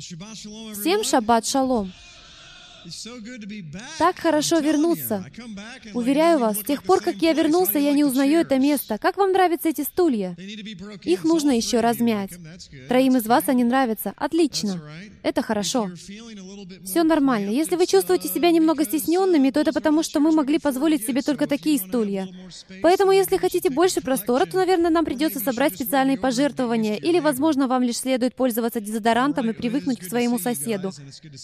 Всем шаббат шалом. Так хорошо вернуться. Уверяю вас, с тех пор, как я вернулся, я не узнаю это место. Как вам нравятся эти стулья? Их нужно еще размять. Троим из вас они нравятся. Отлично. Это хорошо. Все нормально. Если вы чувствуете себя немного стесненными, то это потому, что мы могли позволить себе только такие стулья. Поэтому, если хотите больше простора, то, наверное, нам придется собрать специальные пожертвования, или, возможно, вам лишь следует пользоваться дезодорантом и привыкнуть к своему соседу.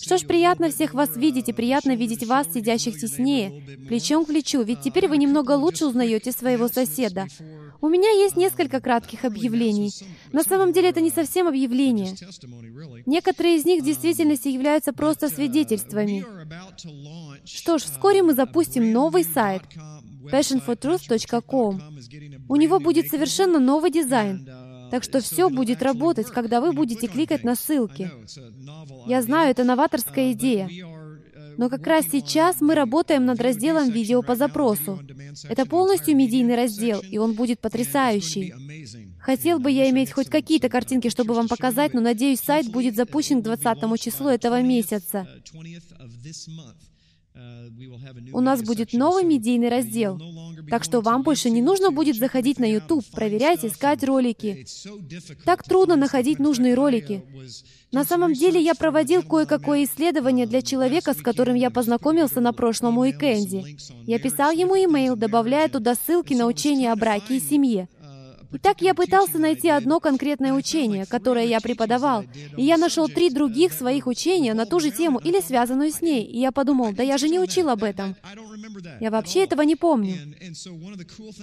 Что ж, приятно всех вас видеть видеть, и приятно видеть вас, сидящих теснее, плечом к плечу, ведь теперь вы немного лучше узнаете своего соседа. У меня есть несколько кратких объявлений. На самом деле это не совсем объявления. Некоторые из них в действительности являются просто свидетельствами. Что ж, вскоре мы запустим новый сайт passionfortruth.com. У него будет совершенно новый дизайн. Так что все будет работать, когда вы будете кликать на ссылки. Я знаю, это новаторская идея. Но как раз сейчас мы работаем над разделом видео по запросу. Это полностью медийный раздел, и он будет потрясающий. Хотел бы я иметь хоть какие-то картинки, чтобы вам показать, но надеюсь, сайт будет запущен к 20 числу этого месяца. У нас будет новый медийный раздел. Так что вам больше не нужно будет заходить на YouTube, проверять, искать ролики. Так трудно находить нужные ролики. На самом деле я проводил кое-какое исследование для человека, с которым я познакомился на прошлом уикенде. Я писал ему имейл, добавляя туда ссылки на учения о браке и семье. Итак, я пытался найти одно конкретное учение, которое я преподавал, и я нашел три других своих учения на ту же тему или связанную с ней, и я подумал, да я же не учил об этом. Я вообще этого не помню.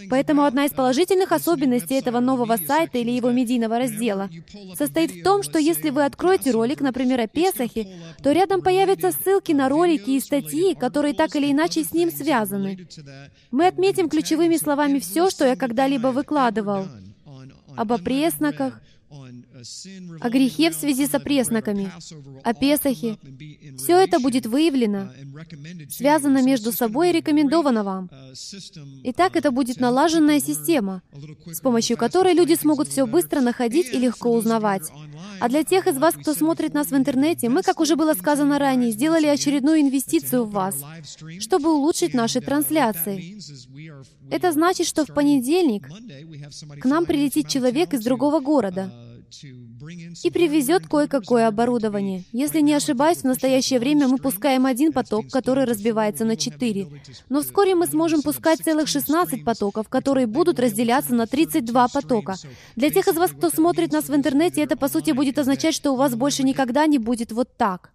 Поэтому одна из положительных особенностей этого нового сайта или его медийного раздела состоит в том, что если вы откроете ролик, например, о Песахе, то рядом появятся ссылки на ролики и статьи, которые так или иначе с ним связаны. Мы отметим ключевыми словами все, что я когда-либо выкладывал об опресноках, о грехе в связи с опресноками, о Песахе. Все это будет выявлено, связано между собой и рекомендовано вам. Итак, это будет налаженная система, с помощью которой люди смогут все быстро находить и легко узнавать. А для тех из вас, кто смотрит нас в интернете, мы, как уже было сказано ранее, сделали очередную инвестицию в вас, чтобы улучшить наши трансляции. Это значит, что в понедельник к нам прилетит человек из другого города и привезет кое-какое оборудование. Если не ошибаюсь, в настоящее время мы пускаем один поток, который разбивается на четыре. Но вскоре мы сможем пускать целых 16 потоков, которые будут разделяться на 32 потока. Для тех из вас, кто смотрит нас в интернете, это по сути будет означать, что у вас больше никогда не будет вот так.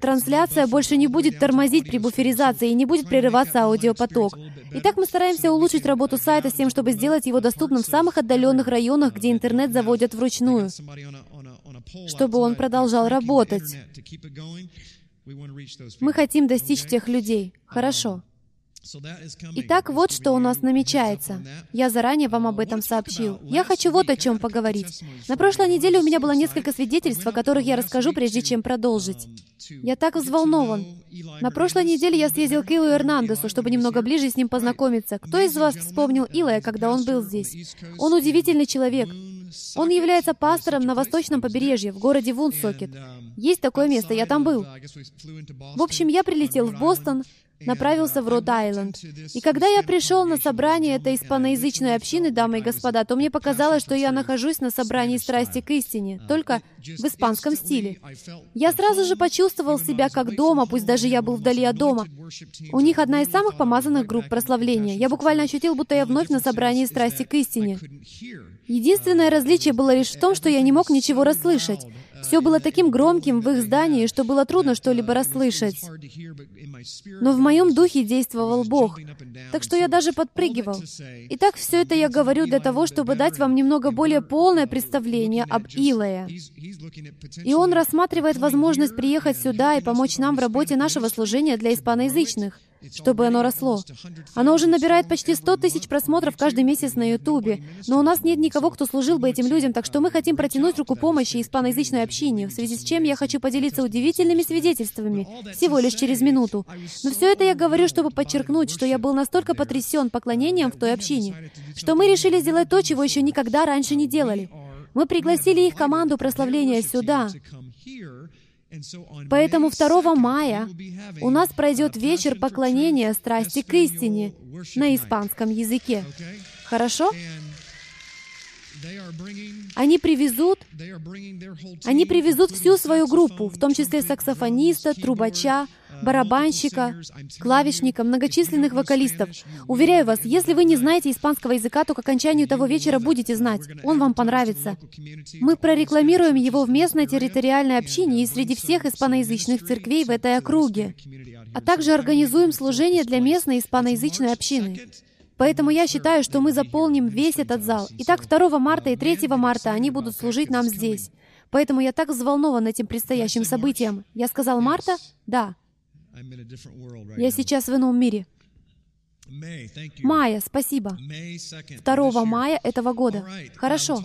Трансляция больше не будет тормозить при буферизации и не будет прерываться аудиопоток. Итак, мы стараемся улучшить работу сайта с тем, чтобы сделать его доступным в самых отдаленных районах, где интернет заводят вручную, чтобы он продолжал работать. Мы хотим достичь тех людей. Хорошо. Итак, вот что у нас намечается. Я заранее вам об этом сообщил. Я хочу вот о чем поговорить. На прошлой неделе у меня было несколько свидетельств, о которых я расскажу, прежде чем продолжить. Я так взволнован. На прошлой неделе я съездил к Илу Эрнандесу, чтобы немного ближе с ним познакомиться. Кто из вас вспомнил Илая, когда он был здесь? Он удивительный человек. Он является пастором на восточном побережье, в городе Вунсокет. Есть такое место, я там был. В общем, я прилетел в Бостон, направился в Род-Айленд. И когда я пришел на собрание этой испаноязычной общины, дамы и господа, то мне показалось, что я нахожусь на собрании страсти к истине, только в испанском стиле. Я сразу же почувствовал себя как дома, пусть даже я был вдали от дома. У них одна из самых помазанных групп прославления. Я буквально ощутил, будто я вновь на собрании страсти к истине. Единственное различие было лишь в том, что я не мог ничего расслышать. Все было таким громким в их здании, что было трудно что-либо расслышать. Но в моем духе действовал Бог, так что я даже подпрыгивал. Итак, все это я говорю для того, чтобы дать вам немного более полное представление об Илае. И он рассматривает возможность приехать сюда и помочь нам в работе нашего служения для испаноязычных чтобы оно росло. Оно уже набирает почти 100 тысяч просмотров каждый месяц на Ютубе, но у нас нет никого, кто служил бы этим людям, так что мы хотим протянуть руку помощи испаноязычной общине, в связи с чем я хочу поделиться удивительными свидетельствами, всего лишь через минуту. Но все это я говорю, чтобы подчеркнуть, что я был настолько потрясен поклонением в той общине, что мы решили сделать то, чего еще никогда раньше не делали. Мы пригласили их команду прославления сюда. Поэтому 2 мая у нас пройдет вечер поклонения страсти к истине на испанском языке. Хорошо? Они привезут, они привезут всю свою группу, в том числе саксофониста, трубача, барабанщика, клавишника, многочисленных вокалистов. Уверяю вас, если вы не знаете испанского языка, то к окончанию того вечера будете знать. Он вам понравится. Мы прорекламируем его в местной территориальной общине и среди всех испаноязычных церквей в этой округе, а также организуем служение для местной испаноязычной общины. Поэтому я считаю, что мы заполним весь этот зал. Итак, 2 марта и 3 марта они будут служить нам здесь. Поэтому я так взволнован этим предстоящим событием. Я сказал Марта? Да. Я сейчас в ином мире. Майя, спасибо. 2 мая этого года. Хорошо.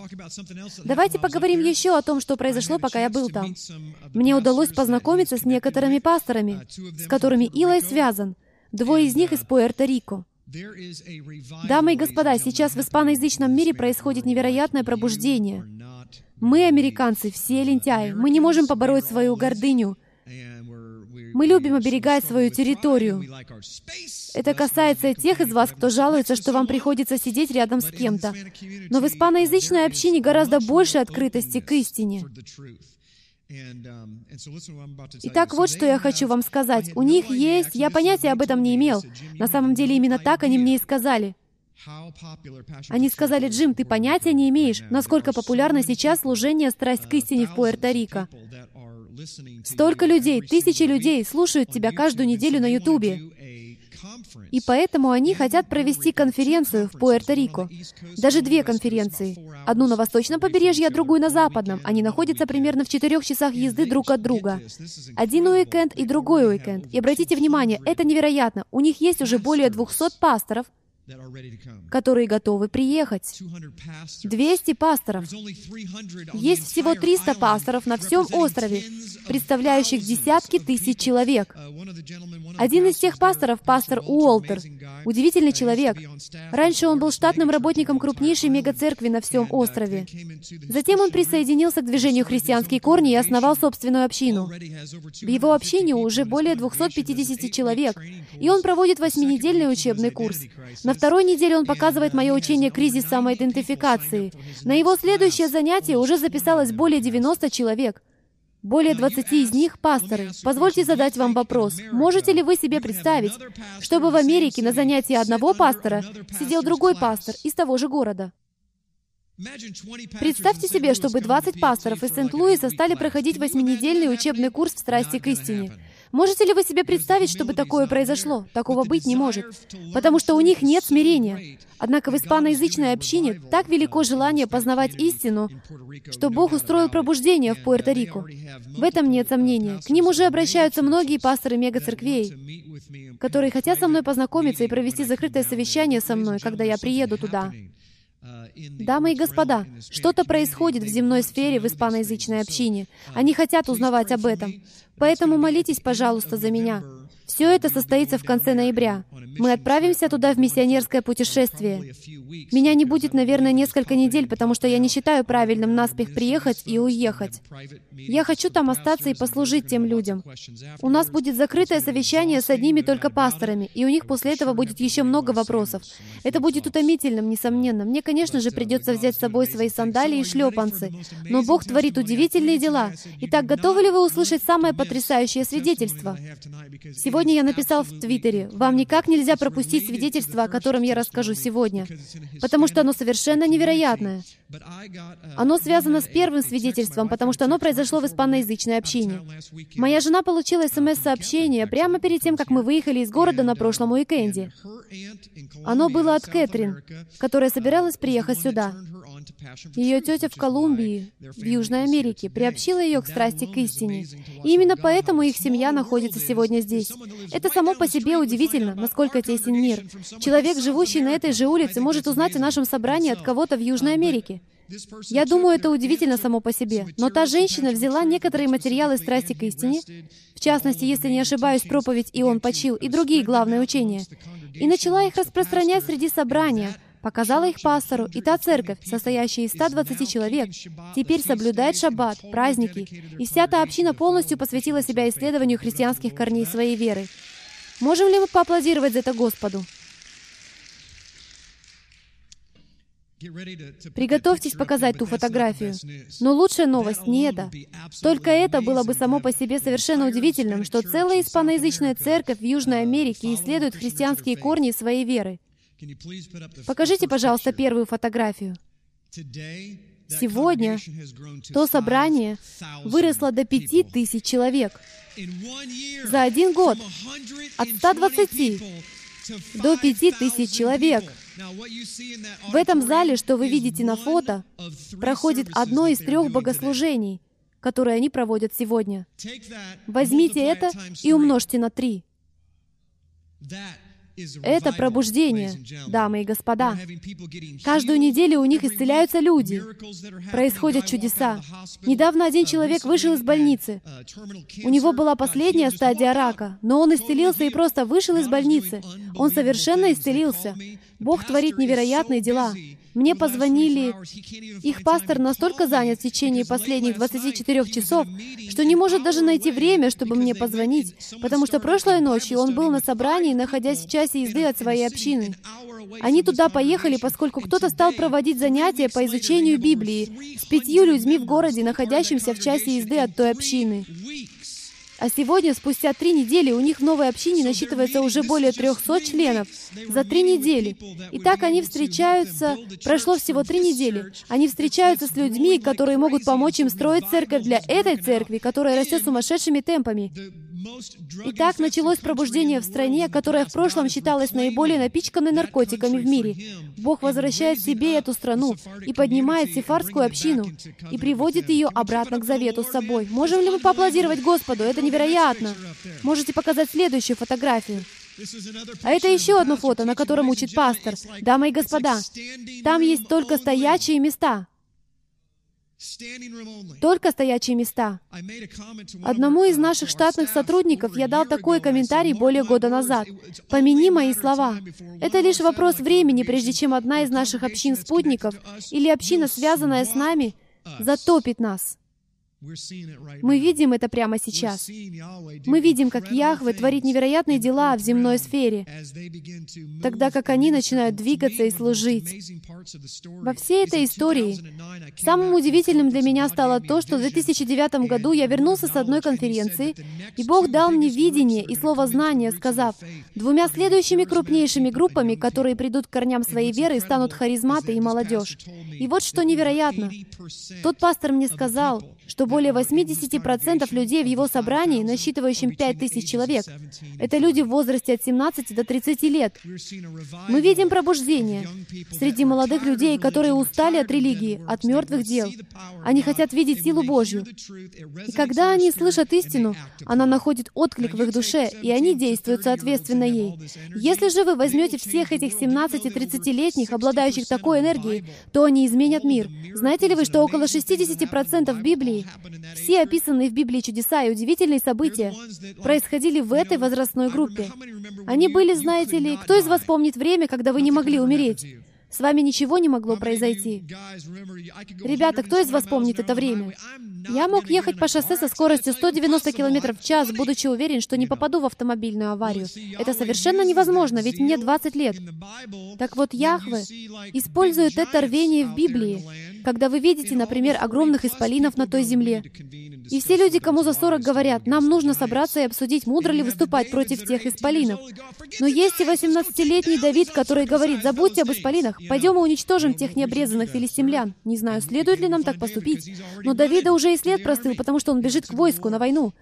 Давайте поговорим еще о том, что произошло, пока я был там. Мне удалось познакомиться с некоторыми пасторами, с которыми Илай связан. Двое из них из Пуэрто-Рико. Дамы и господа, сейчас в испаноязычном мире происходит невероятное пробуждение. Мы, американцы, все лентяи. Мы не можем побороть свою гордыню. Мы любим оберегать свою территорию. Это касается тех из вас, кто жалуется, что вам приходится сидеть рядом с кем-то. Но в испаноязычной общине гораздо больше открытости к истине. Um, Итак, вот что я хочу вам сказать. У них есть... Я понятия об этом не имел. На самом деле, именно так они мне и сказали. Они сказали, Джим, ты понятия не имеешь, насколько популярно сейчас служение «Страсть к истине» в Пуэрто-Рико. Столько людей, тысячи людей слушают тебя каждую неделю на Ютубе. И поэтому они хотят провести конференцию в Пуэрто-Рико. Даже две конференции. Одну на восточном побережье, а другую на западном. Они находятся примерно в четырех часах езды друг от друга. Один уикенд и другой уикенд. И обратите внимание, это невероятно. У них есть уже более 200 пасторов, которые готовы приехать. 200 пасторов. Есть всего 300 пасторов на всем острове, представляющих десятки тысяч человек. Один из тех пасторов, пастор Уолтер, удивительный человек. Раньше он был штатным работником крупнейшей мегацеркви на всем острове. Затем он присоединился к движению «Христианские корни» и основал собственную общину. В его общине уже более 250 человек, и он проводит восьминедельный учебный курс. На второй неделе он показывает мое учение «Кризис самоидентификации». На его следующее занятие уже записалось более 90 человек. Более 20 из них — пасторы. Позвольте задать вам вопрос. Можете ли вы себе представить, чтобы в Америке на занятии одного пастора сидел другой пастор из того же города? Представьте себе, чтобы 20 пасторов из Сент-Луиса стали проходить восьминедельный учебный курс в страсти к истине. Можете ли вы себе представить, чтобы такое произошло? Такого быть не может. Потому что у них нет смирения. Однако в испаноязычной общине так велико желание познавать истину, что Бог устроил пробуждение в Пуэрто-Рико. В этом нет сомнения. К ним уже обращаются многие пасторы мегацерквей, которые хотят со мной познакомиться и провести закрытое совещание со мной, когда я приеду туда. Дамы и господа, что-то происходит в земной сфере в испаноязычной общине. Они хотят узнавать об этом. Поэтому молитесь, пожалуйста, за меня. Все это состоится в конце ноября. Мы отправимся туда в миссионерское путешествие. Меня не будет, наверное, несколько недель, потому что я не считаю правильным наспех приехать и уехать. Я хочу там остаться и послужить тем людям. У нас будет закрытое совещание с одними только пасторами, и у них после этого будет еще много вопросов. Это будет утомительным, несомненно. Мне, конечно же, придется взять с собой свои сандалии и шлепанцы. Но Бог творит удивительные дела. Итак, готовы ли вы услышать самое потрясающее свидетельство? Сегодня я написал в Твиттере, вам никак нельзя пропустить свидетельство, о котором я расскажу сегодня, потому что оно совершенно невероятное. Оно связано с первым свидетельством, потому что оно произошло в испаноязычной общине. Моя жена получила СМС-сообщение прямо перед тем, как мы выехали из города на прошлом уикенде. Оно было от Кэтрин, которая собиралась приехать сюда. Ее тетя в Колумбии, в Южной Америке, приобщила ее к страсти к истине. И именно поэтому их семья находится сегодня здесь. Это само по себе удивительно, насколько тесен мир. Человек, живущий на этой же улице, может узнать о нашем собрании от кого-то в Южной Америке. Я думаю, это удивительно само по себе. Но та женщина взяла некоторые материалы страсти к истине, в частности, если не ошибаюсь, проповедь «И он почил» и другие главные учения, и начала их распространять среди собрания, показала их пастору, и та церковь, состоящая из 120 человек, теперь соблюдает шаббат, праздники, и вся та община полностью посвятила себя исследованию христианских корней своей веры. Можем ли мы поаплодировать за это Господу? Приготовьтесь показать ту фотографию. Но лучшая новость не это. Только это было бы само по себе совершенно удивительным, что целая испаноязычная церковь в Южной Америке исследует христианские корни своей веры. Покажите, пожалуйста, первую фотографию. Сегодня то собрание выросло до пяти тысяч человек. За один год от 120 до пяти тысяч человек — в этом зале, что вы видите на фото, проходит одно из трех богослужений, которые они проводят сегодня. Возьмите это и умножьте на три. Это пробуждение, дамы и господа. Каждую неделю у них исцеляются люди. Происходят чудеса. Недавно один человек вышел из больницы. У него была последняя стадия рака, но он исцелился и просто вышел из больницы. Он совершенно исцелился. Бог творит невероятные дела. Мне позвонили. Их пастор настолько занят в течение последних 24 часов, что не может даже найти время, чтобы мне позвонить, потому что прошлой ночью он был на собрании, находясь в часе езды от своей общины. Они туда поехали, поскольку кто-то стал проводить занятия по изучению Библии с пятью людьми в городе, находящимся в часе езды от той общины. А сегодня, спустя три недели, у них в новой общине насчитывается уже более 300 членов. За три недели. И так они встречаются... Прошло всего три недели. Они встречаются с людьми, которые могут помочь им строить церковь для этой церкви, которая растет сумасшедшими темпами. И так началось пробуждение в стране, которая в прошлом считалась наиболее напичканной наркотиками в мире. Бог возвращает себе эту страну и поднимает сефардскую общину и приводит ее обратно к завету с собой. Можем ли мы поаплодировать Господу? Это невероятно. Можете показать следующую фотографию. А это еще одно фото, на котором учит пастор. Дамы и господа, там есть только стоячие места. Только стоячие места. Одному из наших штатных сотрудников я дал такой комментарий более года назад. «Помяни мои слова. Это лишь вопрос времени, прежде чем одна из наших общин-спутников или община, связанная с нами, затопит нас». Мы видим это прямо сейчас. Мы видим, как Яхве творит невероятные дела в земной сфере, тогда как они начинают двигаться и служить. Во всей этой истории самым удивительным для меня стало то, что в 2009 году я вернулся с одной конференции, и Бог дал мне видение и слово знания, сказав, двумя следующими крупнейшими группами, которые придут к корням своей веры, станут харизматы и молодежь. И вот что невероятно. Тот пастор мне сказал, что более 80% людей в его собрании, насчитывающем 5000 человек, это люди в возрасте от 17 до 30 лет. Мы видим пробуждение среди молодых людей, которые устали от религии, от мертвых дел. Они хотят видеть силу Божью. И когда они слышат истину, она находит отклик в их душе, и они действуют соответственно ей. Если же вы возьмете всех этих 17-30-летних, обладающих такой энергией, то они изменят мир. Знаете ли вы, что около 60% Библии все описанные в Библии чудеса и удивительные события происходили в этой возрастной группе. Они были, знаете ли, кто из вас помнит время, когда вы не могли умереть? С вами ничего не могло произойти. Ребята, кто из вас помнит это время? Я мог ехать по шоссе со скоростью 190 км в час, будучи уверен, что не попаду в автомобильную аварию. Это совершенно невозможно, ведь мне 20 лет. Так вот, Яхве использует это рвение в Библии, когда вы видите, например, огромных исполинов на той земле. И все люди, кому за 40 говорят, нам нужно собраться и обсудить, мудро ли выступать против тех исполинов. Но есть и 18-летний Давид, который говорит, забудьте об исполинах, пойдем и уничтожим тех необрезанных филистимлян. Не знаю, следует ли нам так поступить, но Давида уже и след простыл, потому что он бежит к войску на войну.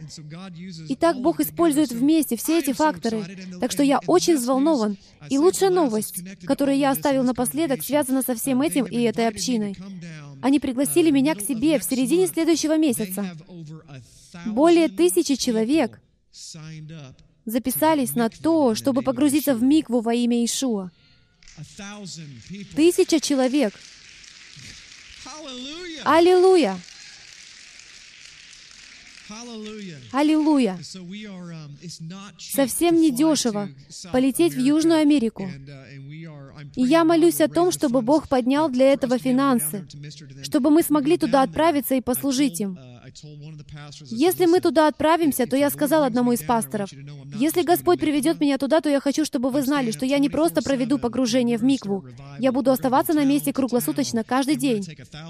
И так Бог использует вместе все эти факторы. Так что я очень взволнован. И лучшая новость, которую я оставил напоследок, связана со всем этим и этой общиной. Они пригласили меня к себе в середине следующего месяца. Более тысячи человек записались на то, чтобы погрузиться в микву во имя Ишуа. Тысяча человек. Аллилуйя! Аллилуйя! Совсем не дешево полететь в Южную Америку. И я молюсь о том, чтобы Бог поднял для этого финансы, чтобы мы смогли туда отправиться и послужить им. Если мы туда отправимся, то я сказал одному из пасторов, если Господь приведет меня туда, то я хочу, чтобы вы знали, что я не просто проведу погружение в микву. Я буду оставаться на месте круглосуточно каждый день.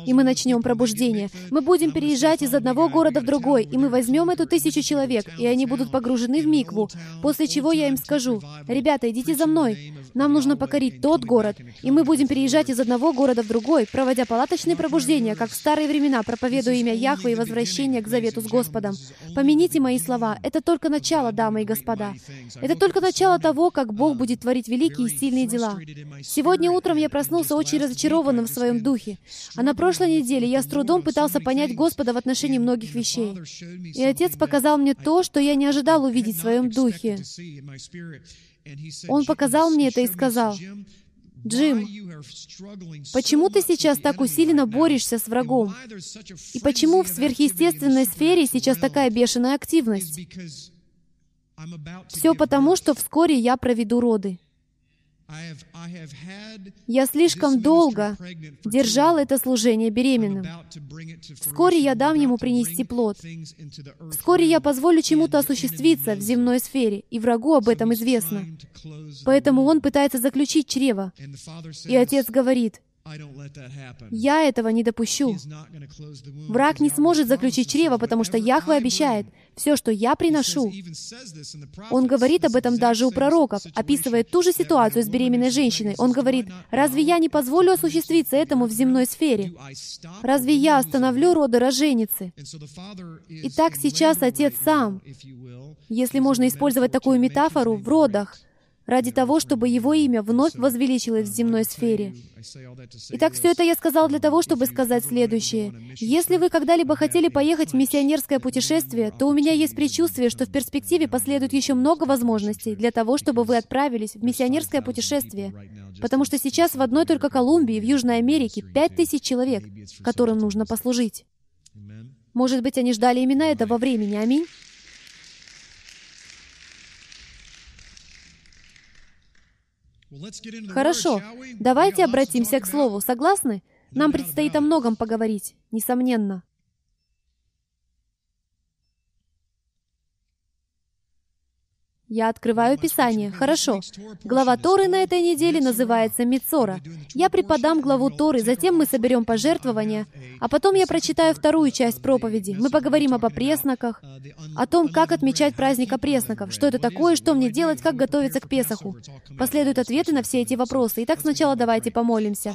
И мы начнем пробуждение. Мы будем переезжать из одного города в другой, и мы возьмем эту тысячу человек, и они будут погружены в микву, после чего я им скажу, «Ребята, идите за мной. Нам нужно покорить тот город, и мы будем переезжать из одного города в другой, проводя палаточные пробуждения, как в старые времена, проповедуя имя Яхвы и возвращение к завету с Господом. Помяните мои слова. Это только начало, дамы и господа. Это только начало того, как Бог будет творить великие и сильные дела. Сегодня утром я проснулся очень разочарованным в своем духе. А на прошлой неделе я с трудом пытался понять Господа в отношении многих вещей. И Отец показал мне то, что я не ожидал увидеть в своем духе. Он показал мне это и сказал, Джим, почему ты сейчас так усиленно борешься с врагом? И почему в сверхъестественной сфере сейчас такая бешеная активность? Все потому, что вскоре я проведу роды. Я слишком долго держал это служение беременным. Вскоре я дам ему принести плод. Вскоре я позволю чему-то осуществиться в земной сфере, и врагу об этом известно. Поэтому он пытается заключить чрево. И отец говорит, я этого не допущу. Враг не сможет заключить чрево, потому что Яхве обещает, все, что я приношу. Он говорит об этом даже у пророков, описывая ту же ситуацию с беременной женщиной. Он говорит, разве я не позволю осуществиться этому в земной сфере? Разве я остановлю роды роженицы? Итак, сейчас Отец сам, если можно использовать такую метафору, в родах, ради того, чтобы Его имя вновь возвеличилось в земной сфере. Итак, все это я сказал для того, чтобы сказать следующее. Если вы когда-либо хотели поехать в миссионерское путешествие, то у меня есть предчувствие, что в перспективе последует еще много возможностей для того, чтобы вы отправились в миссионерское путешествие. Потому что сейчас в одной только Колумбии, в Южной Америке, пять тысяч человек, которым нужно послужить. Может быть, они ждали именно этого времени. Аминь. Хорошо, давайте обратимся к Слову. Согласны? Нам предстоит о многом поговорить, несомненно. Я открываю Писание. Хорошо. Глава Торы на этой неделе называется Мицора. Я преподам главу Торы, затем мы соберем пожертвования, а потом я прочитаю вторую часть проповеди. Мы поговорим об опресноках, о том, как отмечать праздник опресноков, что это такое, что мне делать, как готовиться к Песаху. Последуют ответы на все эти вопросы. Итак, сначала давайте помолимся.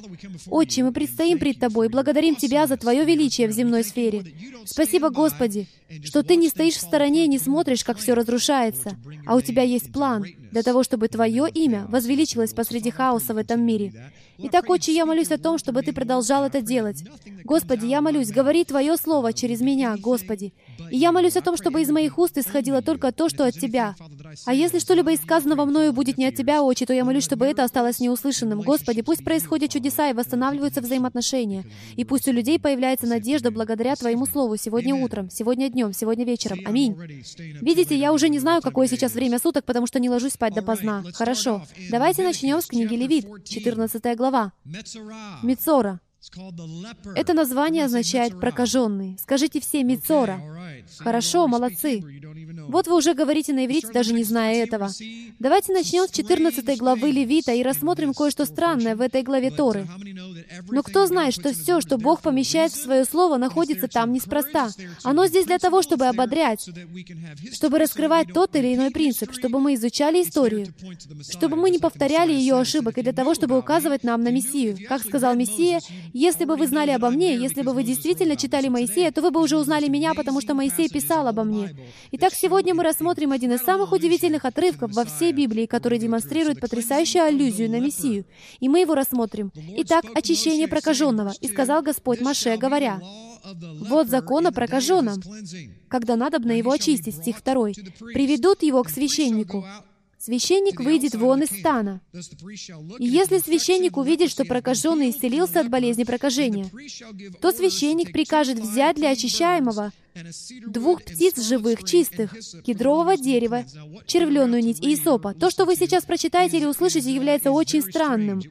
Отче, мы предстоим пред Тобой. И благодарим Тебя за Твое величие в земной сфере. Спасибо, Господи, что Ты не стоишь в стороне и не смотришь, как все разрушается, а у Тебя есть план для того, чтобы Твое имя возвеличилось посреди хаоса в этом мире. Итак, Отче, я молюсь о том, чтобы Ты продолжал это делать. Господи, я молюсь, говори Твое Слово через меня, Господи. И я молюсь о том, чтобы из моих уст исходило только то, что от Тебя. А если что-либо из сказанного мною будет не от Тебя, Отче, то я молюсь, чтобы это осталось неуслышанным. Господи, пусть происходят чудеса и восстанавливаются взаимоотношения. И пусть у людей появляется надежда благодаря Твоему Слову сегодня утром, сегодня днем, сегодня вечером. Аминь. Видите, я уже не знаю, какое сейчас время суток, потому что не ложусь спать допоздна. Хорошо. Давайте начнем с книги Левит, 14 глава. Мицора. Это название означает «прокаженный». Скажите все «Мицора». Хорошо, молодцы. Вот вы уже говорите на иврите, даже не зная этого. Давайте начнем с 14 главы Левита и рассмотрим кое-что странное в этой главе Торы. Но кто знает, что все, что Бог помещает в Свое Слово, находится там неспроста. Оно здесь для того, чтобы ободрять, чтобы раскрывать тот или иной принцип, чтобы мы изучали историю, чтобы мы не повторяли ее ошибок, и для того, чтобы указывать нам на Мессию. Как сказал Мессия, «Если бы вы знали обо мне, если бы вы действительно читали Моисея, то вы бы уже узнали меня, потому что Моисей писал обо мне». Итак, сегодня Сегодня мы рассмотрим один из самых удивительных отрывков во всей Библии, который демонстрирует потрясающую аллюзию на Мессию. И мы его рассмотрим. Итак, очищение прокаженного. «И сказал Господь Маше, говоря, «Вот закон о прокаженном, когда надобно его очистить». Стих 2. «Приведут его к священнику, священник выйдет вон из стана. И если священник увидит, что прокаженный исцелился от болезни прокажения, то священник прикажет взять для очищаемого двух птиц живых, чистых, кедрового дерева, червленую нить и сопа. То, что вы сейчас прочитаете или услышите, является очень странным.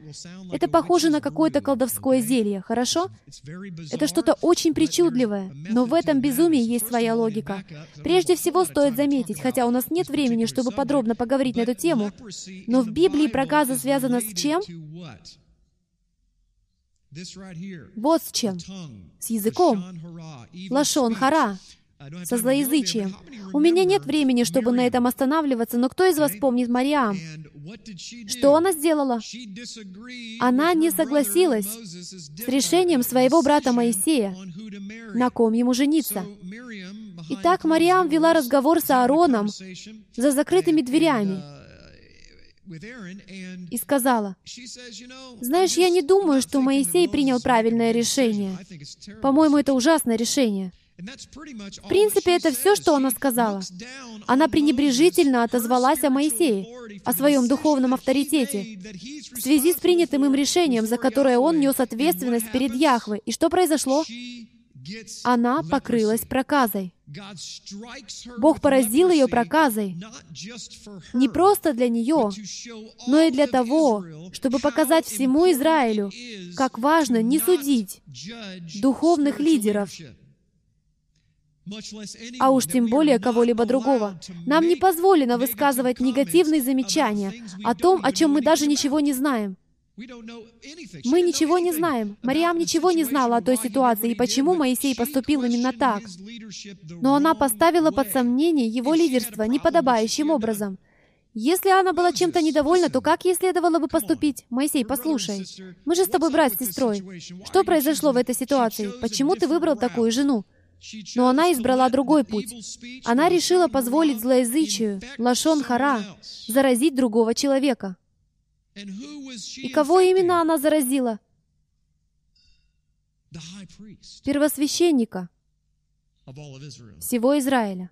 Это похоже на какое-то колдовское зелье, хорошо? Это что-то очень причудливое, но в этом безумии есть своя логика. Прежде всего стоит заметить, хотя у нас нет времени, чтобы подробно поговорить на эту тему, но в Библии проказа связана с чем? Вот с чем. С языком. Лашон хара. Со злоязычием. У меня нет времени, чтобы на этом останавливаться, но кто из вас помнит Мариам? Что она сделала? Она не согласилась с решением своего брата Моисея, на ком ему жениться. Итак, Мариам вела разговор с Аароном за закрытыми дверями и сказала, «Знаешь, я не думаю, что Моисей принял правильное решение. По-моему, это ужасное решение». В принципе, это все, что она сказала. Она пренебрежительно отозвалась о Моисее, о своем духовном авторитете, в связи с принятым им решением, за которое он нес ответственность перед Яхвой. И что произошло? Она покрылась проказой. Бог поразил ее проказой не просто для нее, но и для того, чтобы показать всему Израилю, как важно не судить духовных лидеров, а уж тем более кого-либо другого. Нам не позволено высказывать негативные замечания о том, о чем мы даже ничего не знаем. Мы ничего не знаем. Мариам ничего не знала о той ситуации и почему Моисей поступил именно так. Но она поставила под сомнение его лидерство неподобающим образом. Если она была чем-то недовольна, то как ей следовало бы поступить? Моисей, послушай, мы же с тобой брат с сестрой. Что произошло в этой ситуации? Почему ты выбрал такую жену? Но она избрала другой путь. Она решила позволить злоязычию, лашон хара, заразить другого человека. И кого именно она заразила? Первосвященника всего Израиля.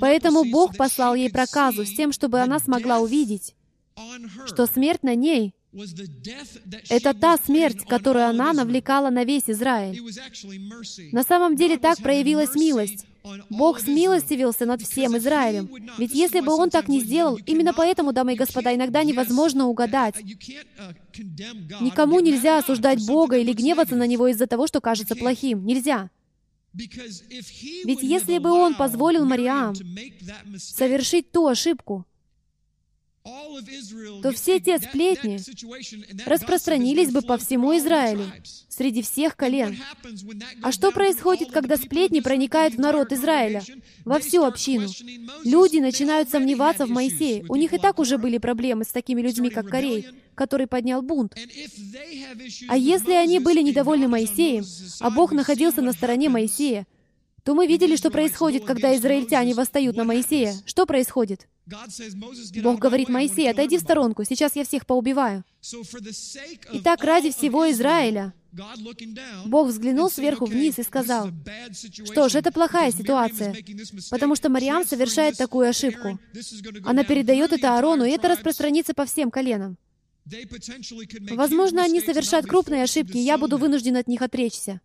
Поэтому Бог послал ей проказу с тем, чтобы она смогла увидеть, что смерть на ней — это та смерть, которую она навлекала на весь Израиль. На самом деле так проявилась милость. Бог смилостивился над всем Израилем. Ведь если бы Он так не сделал, именно поэтому, дамы и господа, иногда невозможно угадать. Никому нельзя осуждать Бога или гневаться на Него из-за того, что кажется плохим. Нельзя. Ведь если бы Он позволил Мариам совершить ту ошибку, то все те сплетни распространились бы по всему Израилю, среди всех колен. А что происходит, когда сплетни проникают в народ Израиля, во всю общину? Люди начинают сомневаться в Моисее. У них и так уже были проблемы с такими людьми, как Корей, который поднял бунт. А если они были недовольны Моисеем, а Бог находился на стороне Моисея, то мы видели, что происходит, когда израильтяне восстают на Моисея. Что происходит? Бог говорит, Моисей, отойди в сторонку, сейчас я всех поубиваю. Итак, ради всего Израиля, Бог взглянул сверху вниз и сказал, что ж, это плохая ситуация, потому что Мариам совершает такую ошибку. Она передает это Аарону, и это распространится по всем коленам. Возможно, они совершат крупные ошибки, и я буду вынужден от них отречься.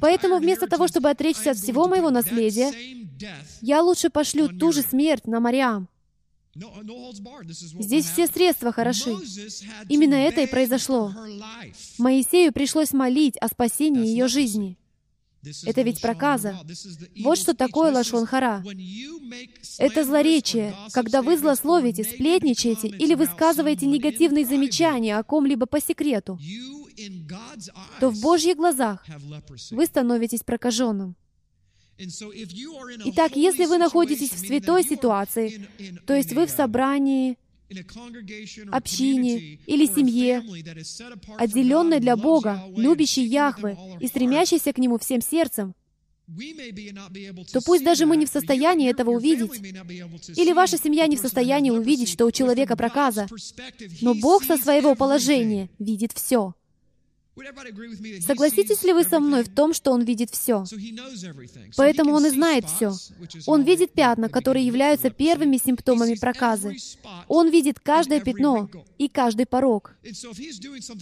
Поэтому вместо того, чтобы отречься от всего моего наследия, я лучше пошлю ту же смерть на Мариам. Здесь все средства хороши. Именно это и произошло. Моисею пришлось молить о спасении ее жизни. Это ведь проказа. Вот что такое лашон-хара. Это злоречие, когда вы злословите, сплетничаете или высказываете негативные замечания о ком-либо по секрету то в Божьих глазах вы становитесь прокаженным. Итак, если вы находитесь в святой ситуации, то есть вы в собрании, общине или семье, отделенной для Бога, любящей Яхвы и стремящейся к Нему всем сердцем, то пусть даже мы не в состоянии этого увидеть, или ваша семья не в состоянии увидеть, что у человека проказа, но Бог со своего положения видит все. Согласитесь ли вы со мной в том, что он видит все? Поэтому он и знает все. Он видит пятна, которые являются первыми симптомами проказы. Он видит каждое пятно и каждый порог.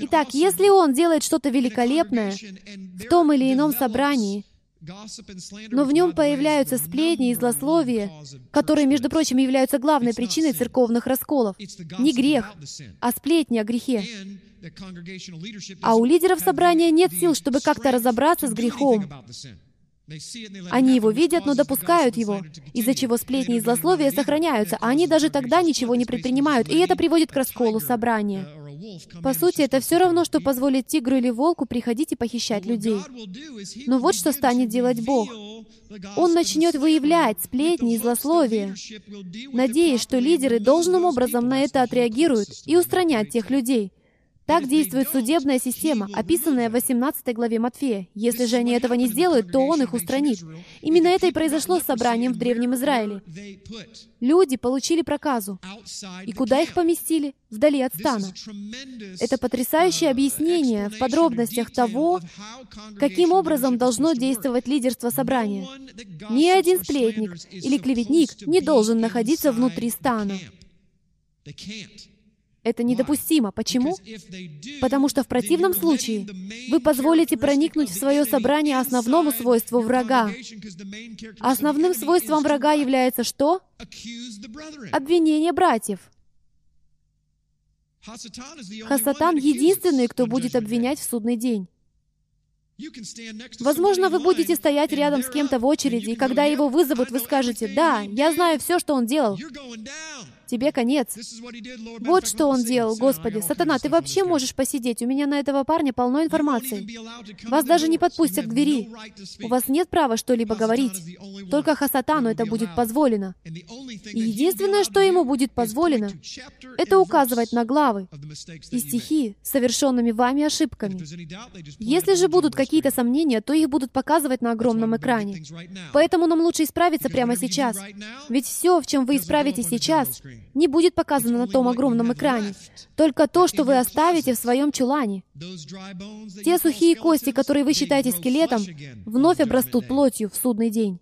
Итак, если он делает что-то великолепное в том или ином собрании, но в нем появляются сплетни и злословия, которые, между прочим, являются главной причиной церковных расколов. Не грех, а сплетни о грехе. А у лидеров собрания нет сил, чтобы как-то разобраться с грехом. Они его видят, но допускают его, из-за чего сплетни и злословия сохраняются, а они даже тогда ничего не предпринимают, и это приводит к расколу собрания. По сути, это все равно, что позволить тигру или волку приходить и похищать людей. Но вот что станет делать Бог. Он начнет выявлять сплетни и злословия, надеясь, что лидеры должным образом на это отреагируют и устранят тех людей, так действует судебная система, описанная в 18 главе Матфея. Если же они этого не сделают, то он их устранит. Именно это и произошло с собранием в Древнем Израиле. Люди получили проказу. И куда их поместили? Вдали от стана. Это потрясающее объяснение в подробностях того, каким образом должно действовать лидерство собрания. Ни один сплетник или клеветник не должен находиться внутри стана. Это недопустимо. Почему? Потому что в противном случае вы позволите проникнуть в свое собрание основному свойству врага. Основным свойством врага является что? Обвинение братьев. Хасатан единственный, кто будет обвинять в судный день. Возможно, вы будете стоять рядом с кем-то в очереди, и когда его вызовут, вы скажете, «Да, я знаю все, что он делал» тебе конец. Вот что он делал, Господи. Сатана, ты вообще можешь посидеть. У меня на этого парня полно информации. Вас даже не подпустят к двери. У вас нет права что-либо говорить. Только Хасатану это будет позволено. И единственное, что ему будет позволено, это указывать на главы и стихи, совершенными вами ошибками. Если же будут какие-то сомнения, то их будут показывать на огромном экране. Поэтому нам лучше исправиться прямо сейчас. Ведь все, в чем вы исправитесь сейчас, не будет показано на том огромном экране. Только то, что вы оставите в своем чулане. Те сухие кости, которые вы считаете скелетом, вновь обрастут плотью в судный день.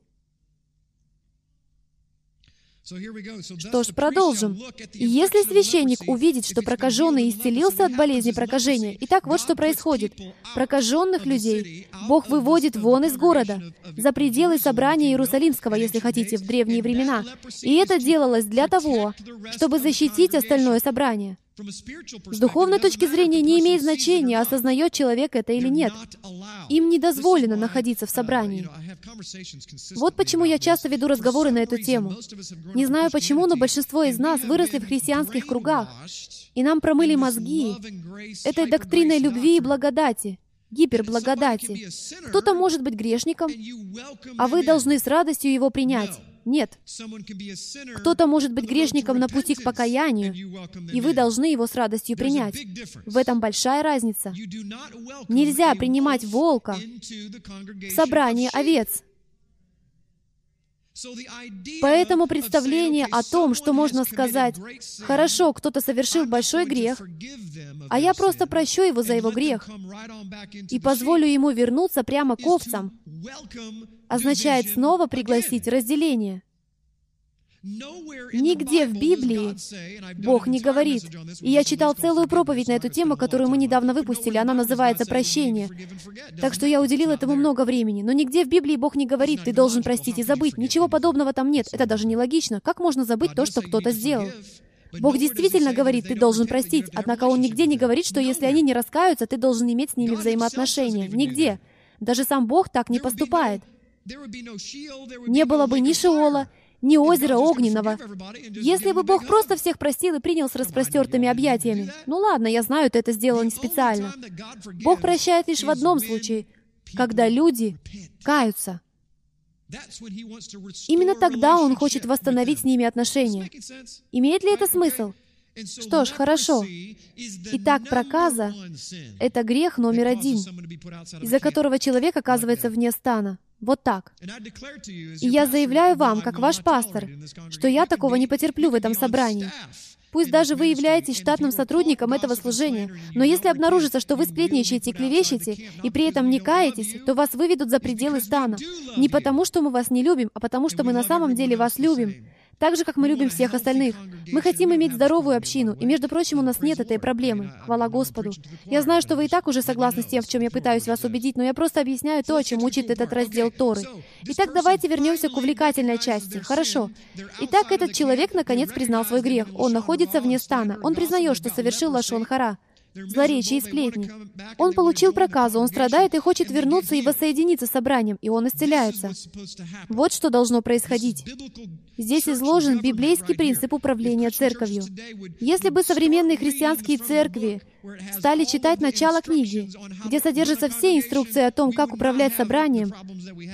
Что ж, продолжим. И если священник увидит, что прокаженный исцелился от болезни прокажения, итак, вот что происходит. Прокаженных людей Бог выводит вон из города, за пределы собрания Иерусалимского, если хотите, в древние времена. И это делалось для того, чтобы защитить остальное собрание. С духовной точки зрения не имеет значения, осознает человек это или нет. Им не дозволено находиться в собрании. Вот почему я часто веду разговоры на эту тему. Не знаю почему, но большинство из нас выросли в христианских кругах, и нам промыли мозги этой доктриной любви и благодати, гиперблагодати. Кто-то может быть грешником, а вы должны с радостью его принять. Нет. Кто-то может быть грешником на пути к покаянию, и вы должны его с радостью принять. В этом большая разница. Нельзя принимать волка в собрание овец. Поэтому представление о том, что можно сказать, «Хорошо, кто-то совершил большой грех, а я просто прощу его за его грех и позволю ему вернуться прямо к овцам», означает снова пригласить разделение. Нигде в Библии Бог не говорит. И я читал целую проповедь на эту тему, которую мы недавно выпустили. Она называется «Прощение». Так что я уделил этому много времени. Но нигде в Библии Бог не говорит, ты должен простить и забыть. Ничего подобного там нет. Это даже нелогично. Как можно забыть то, что кто-то сделал? Бог действительно говорит, ты должен простить, однако Он нигде не говорит, что если они не раскаются, ты должен иметь с ними взаимоотношения. Нигде. Даже сам Бог так не поступает. Не было бы ни Шиола, ни озера огненного. Если бы Бог просто всех простил и принял с распростертыми объятиями. Ну ладно, я знаю, ты это сделал не специально. Бог прощает лишь в одном случае, когда люди каются. Именно тогда Он хочет восстановить с ними отношения. Имеет ли это смысл? Что ж, хорошо. Итак, проказа — это грех номер один, из-за которого человек оказывается вне стана. Вот так. И я заявляю вам, как ваш пастор, что я такого не потерплю в этом собрании. Пусть даже вы являетесь штатным сотрудником этого служения, но если обнаружится, что вы сплетничаете и клевещете, и при этом не каетесь, то вас выведут за пределы стана. Не потому, что мы вас не любим, а потому, что мы на самом деле вас любим так же, как мы любим всех остальных. Мы хотим иметь здоровую общину, и, между прочим, у нас нет этой проблемы. Хвала Господу. Я знаю, что вы и так уже согласны с тем, в чем я пытаюсь вас убедить, но я просто объясняю то, о чем учит этот раздел Торы. Итак, давайте вернемся к увлекательной части. Хорошо. Итак, этот человек наконец признал свой грех. Он находится вне стана. Он признает, что совершил Лашон Хара злоречие и сплетни. Он получил проказу, он страдает и хочет вернуться и воссоединиться с собранием, и он исцеляется. Вот что должно происходить. Здесь изложен библейский принцип управления церковью. Если бы современные христианские церкви стали читать начало книги, где содержатся все инструкции о том, как управлять собранием,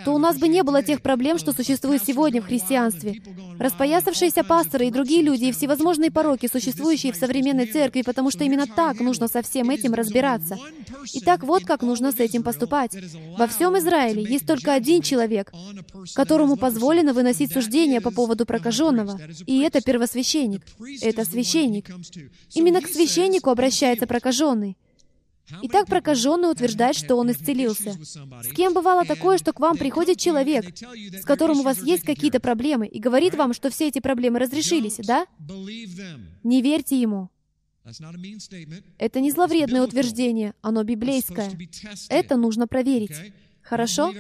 то у нас бы не было тех проблем, что существуют сегодня в христианстве. Распоясавшиеся пасторы и другие люди и всевозможные пороки, существующие в современной церкви, потому что именно так нужно со всем этим разбираться. Итак, вот как нужно с этим поступать. Во всем Израиле есть только один человек, которому позволено выносить суждения по поводу прокаженного, и это первосвященник. Это священник. Именно к священнику обращается прокаженный. Итак, прокаженный утверждает, что он исцелился. С кем бывало такое, что к вам приходит человек, с которым у вас есть какие-то проблемы, и говорит вам, что все эти проблемы разрешились, да? Не верьте ему. Это не зловредное утверждение, оно библейское. Это нужно проверить. Хорошо?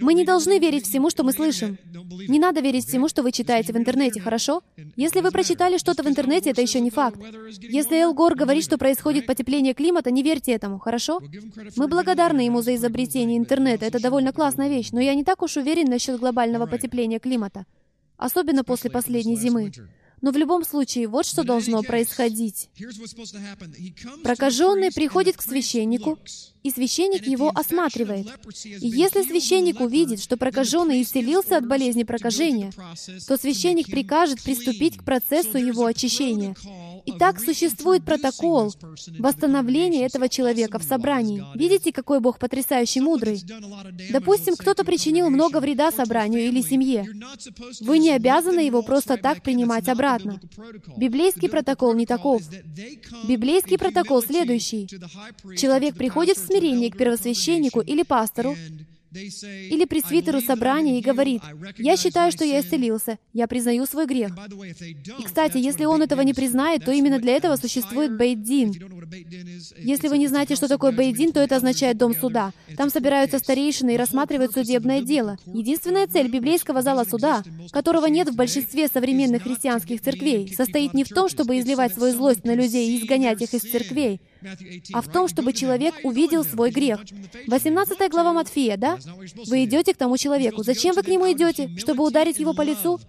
Мы не должны верить всему, что мы слышим. Не надо верить всему, что вы читаете в интернете, хорошо? Если вы прочитали что-то в интернете, это еще не факт. Если Эл Гор говорит, что происходит потепление климата, не верьте этому, хорошо? Мы благодарны ему за изобретение интернета, это довольно классная вещь, но я не так уж уверен насчет глобального потепления климата. Особенно после последней зимы. Но в любом случае, вот что должно происходить. Прокаженный приходит к священнику, и священник его осматривает. И если священник увидит, что прокаженный исцелился от болезни прокажения, то священник прикажет приступить к процессу его очищения. Итак, существует протокол восстановления этого человека в собрании. Видите, какой Бог потрясающий мудрый? Допустим, кто-то причинил много вреда собранию или семье. Вы не обязаны его просто так принимать обратно. Библейский протокол не таков. Библейский протокол следующий. Человек приходит в смирение к первосвященнику или пастору, или пресвитеру собрания и говорит, «Я считаю, что я исцелился, я признаю свой грех». И, кстати, если он этого не признает, то именно для этого существует бейдин. Если вы не знаете, что такое бейдин, то это означает дом суда. Там собираются старейшины и рассматривают судебное дело. Единственная цель библейского зала суда, которого нет в большинстве современных христианских церквей, состоит не в том, чтобы изливать свою злость на людей и изгонять их из церквей, а в том, чтобы человек увидел свой грех. 18 глава Матфея, да? Вы идете к тому человеку. Зачем вы к нему идете? Чтобы ударить его по лицу?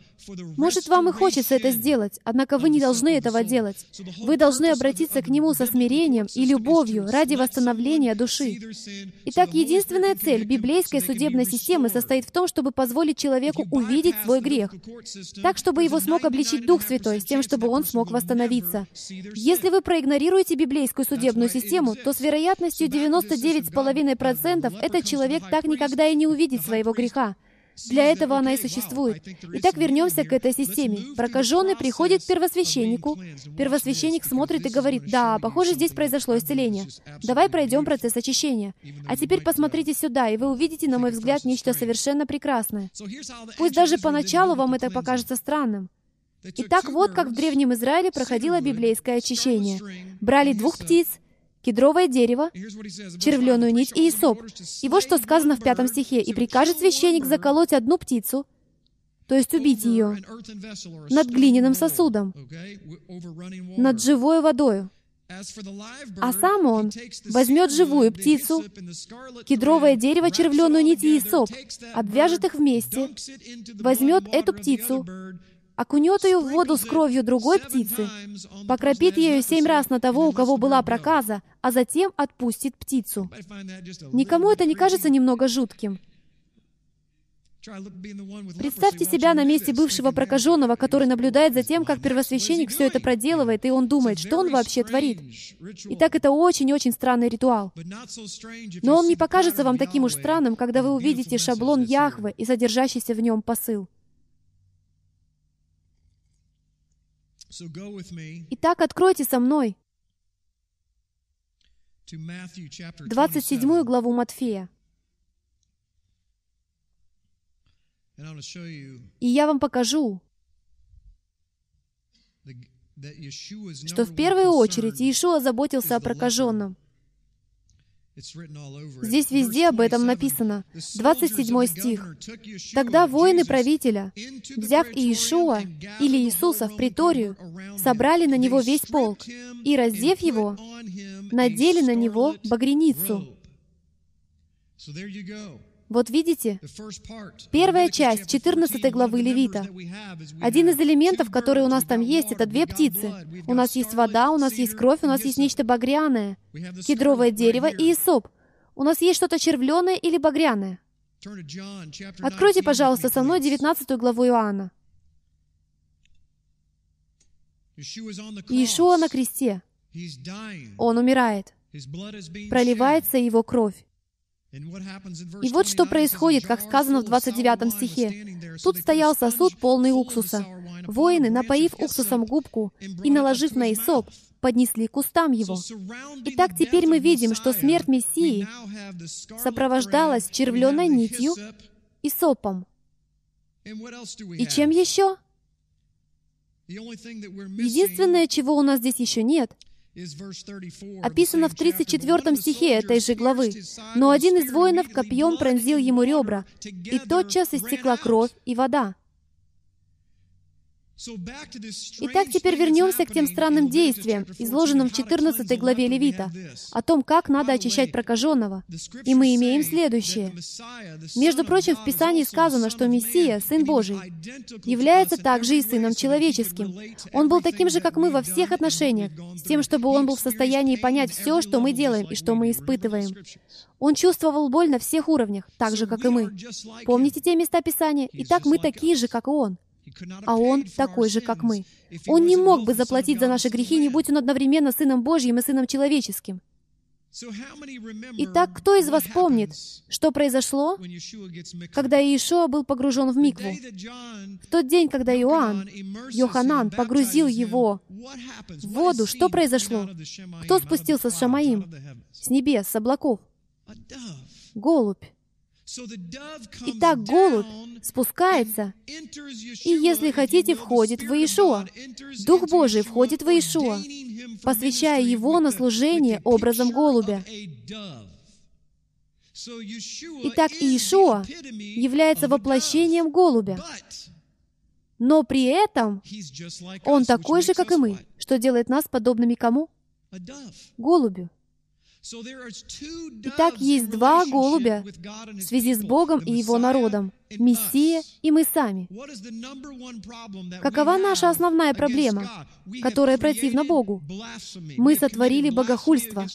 Может, вам и хочется это сделать, однако вы не должны этого делать. Вы должны обратиться к Нему со смирением и любовью ради восстановления души. Итак, единственная цель библейской судебной системы состоит в том, чтобы позволить человеку увидеть свой грех, так, чтобы его смог обличить Дух Святой, с тем, чтобы он смог восстановиться. Если вы проигнорируете библейскую судебную систему, то с вероятностью 99,5% этот человек так никогда и не увидит своего греха. Для этого она и существует. Итак, вернемся к этой системе. Прокаженный приходит к первосвященнику. Первосвященник смотрит и говорит, «Да, похоже, здесь произошло исцеление. Давай пройдем процесс очищения. А теперь посмотрите сюда, и вы увидите, на мой взгляд, нечто совершенно прекрасное. Пусть даже поначалу вам это покажется странным. Итак, вот как в Древнем Израиле проходило библейское очищение. Брали двух птиц, кедровое дерево, червленую нить иисоп. И вот что сказано в пятом стихе. «И прикажет священник заколоть одну птицу, то есть убить ее, над глиняным сосудом, над живой водою. А сам он возьмет живую птицу, кедровое дерево, червленую нить и соп, обвяжет их вместе, возьмет эту птицу, окунет ее в воду с кровью другой птицы, покропит ею семь раз на того, у кого была проказа, а затем отпустит птицу. Никому это не кажется немного жутким? Представьте себя на месте бывшего прокаженного, который наблюдает за тем, как первосвященник все это проделывает, и он думает, что он вообще творит. Итак, это очень-очень странный ритуал. Но он не покажется вам таким уж странным, когда вы увидите шаблон Яхвы и содержащийся в нем посыл. Итак, откройте со мной 27 27 главу Матфея. И я вам покажу, что в первую очередь Иешуа заботился о прокаженном. Здесь везде об этом написано. 27 стих. «Тогда воины правителя, взяв Иешуа или Иисуса в приторию, собрали на него весь полк и, раздев его, надели на него багряницу». Вот видите, первая часть 14 главы Левита. Один из элементов, который у нас там есть, это две птицы. У нас есть вода, у нас есть кровь, у нас есть нечто багряное, кедровое дерево иисоп. У нас есть что-то червленое или багряное. Откройте, пожалуйста, со мной 19 главу Иоанна. Иешуа на кресте. Он умирает. Проливается его кровь. И вот что происходит, как сказано в 29 стихе. «Тут стоял сосуд, полный уксуса. Воины, напоив уксусом губку и наложив на Исоп, поднесли к устам его. Итак, теперь мы видим, что смерть Мессии сопровождалась червленой нитью и сопом. И чем еще? Единственное, чего у нас здесь еще нет, описано в 34 стихе этой же главы. «Но один из воинов копьем пронзил ему ребра, и тотчас истекла кровь и вода». Итак, теперь вернемся к тем странным действиям, изложенным в 14 главе Левита, о том, как надо очищать прокаженного. И мы имеем следующее. Между прочим, в Писании сказано, что Мессия, Сын Божий, является также и Сыном Человеческим. Он был таким же, как мы во всех отношениях, с тем, чтобы Он был в состоянии понять все, что мы делаем и что мы испытываем. Он чувствовал боль на всех уровнях, так же, как и мы. Помните те места Писания? Итак, мы такие же, как и Он а Он такой же, как мы. Он не мог бы заплатить за наши грехи, не будь Он одновременно Сыном Божьим и Сыном Человеческим. Итак, кто из вас помнит, что произошло, когда Иешуа был погружен в микву? В тот день, когда Иоанн, Йоханан, погрузил его в воду, что произошло? Кто спустился с Шамаим? С небес, с облаков? Голубь. Итак, голубь спускается, и, если хотите, входит в Иешуа. Дух Божий входит в Иешуа, посвящая его на служение образом голубя. Итак, Иешуа является воплощением голубя. Но при этом он такой же, как и мы, что делает нас подобными кому? Голубю. Итак, есть два голубя в связи с Богом и Его народом, Мессия и мы сами. Какова наша основная проблема, которая противна Богу? Мы сотворили богохульство.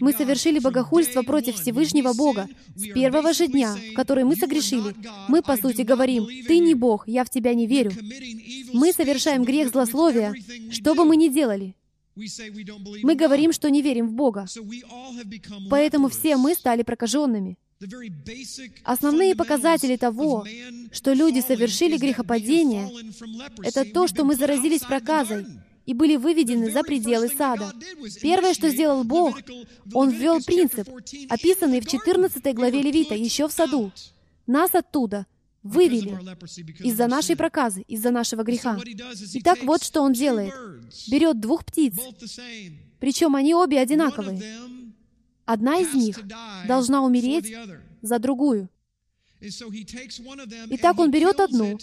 Мы совершили богохульство против Всевышнего Бога. С первого же дня, в который мы согрешили, мы, по сути, говорим, «Ты не Бог, я в Тебя не верю». Мы совершаем грех злословия, что бы мы ни делали. Мы говорим, что не верим в Бога. Поэтому все мы стали прокаженными. Основные показатели того, что люди совершили грехопадение, это то, что мы заразились проказой и были выведены за пределы сада. Первое, что сделал Бог, Он ввел принцип, описанный в 14 главе Левита, еще в саду. Нас оттуда вывели из-за нашей проказы, из-за нашего греха. Итак, вот что он делает. Берет двух птиц, причем они обе одинаковые. Одна из них должна умереть за другую. Итак, он берет одну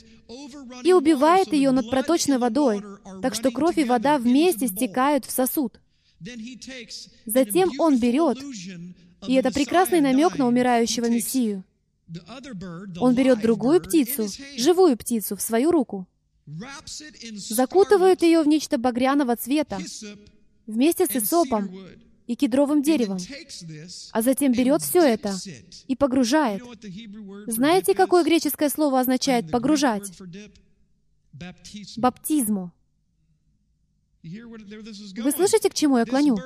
и убивает ее над проточной водой, так что кровь и вода вместе стекают в сосуд. Затем он берет, и это прекрасный намек на умирающего Мессию, он берет другую птицу, живую птицу, в свою руку, закутывает ее в нечто багряного цвета вместе с исопом и кедровым деревом, а затем берет все это и погружает. Знаете, какое греческое слово означает «погружать»? Баптизму. Вы слышите, к чему я клоню?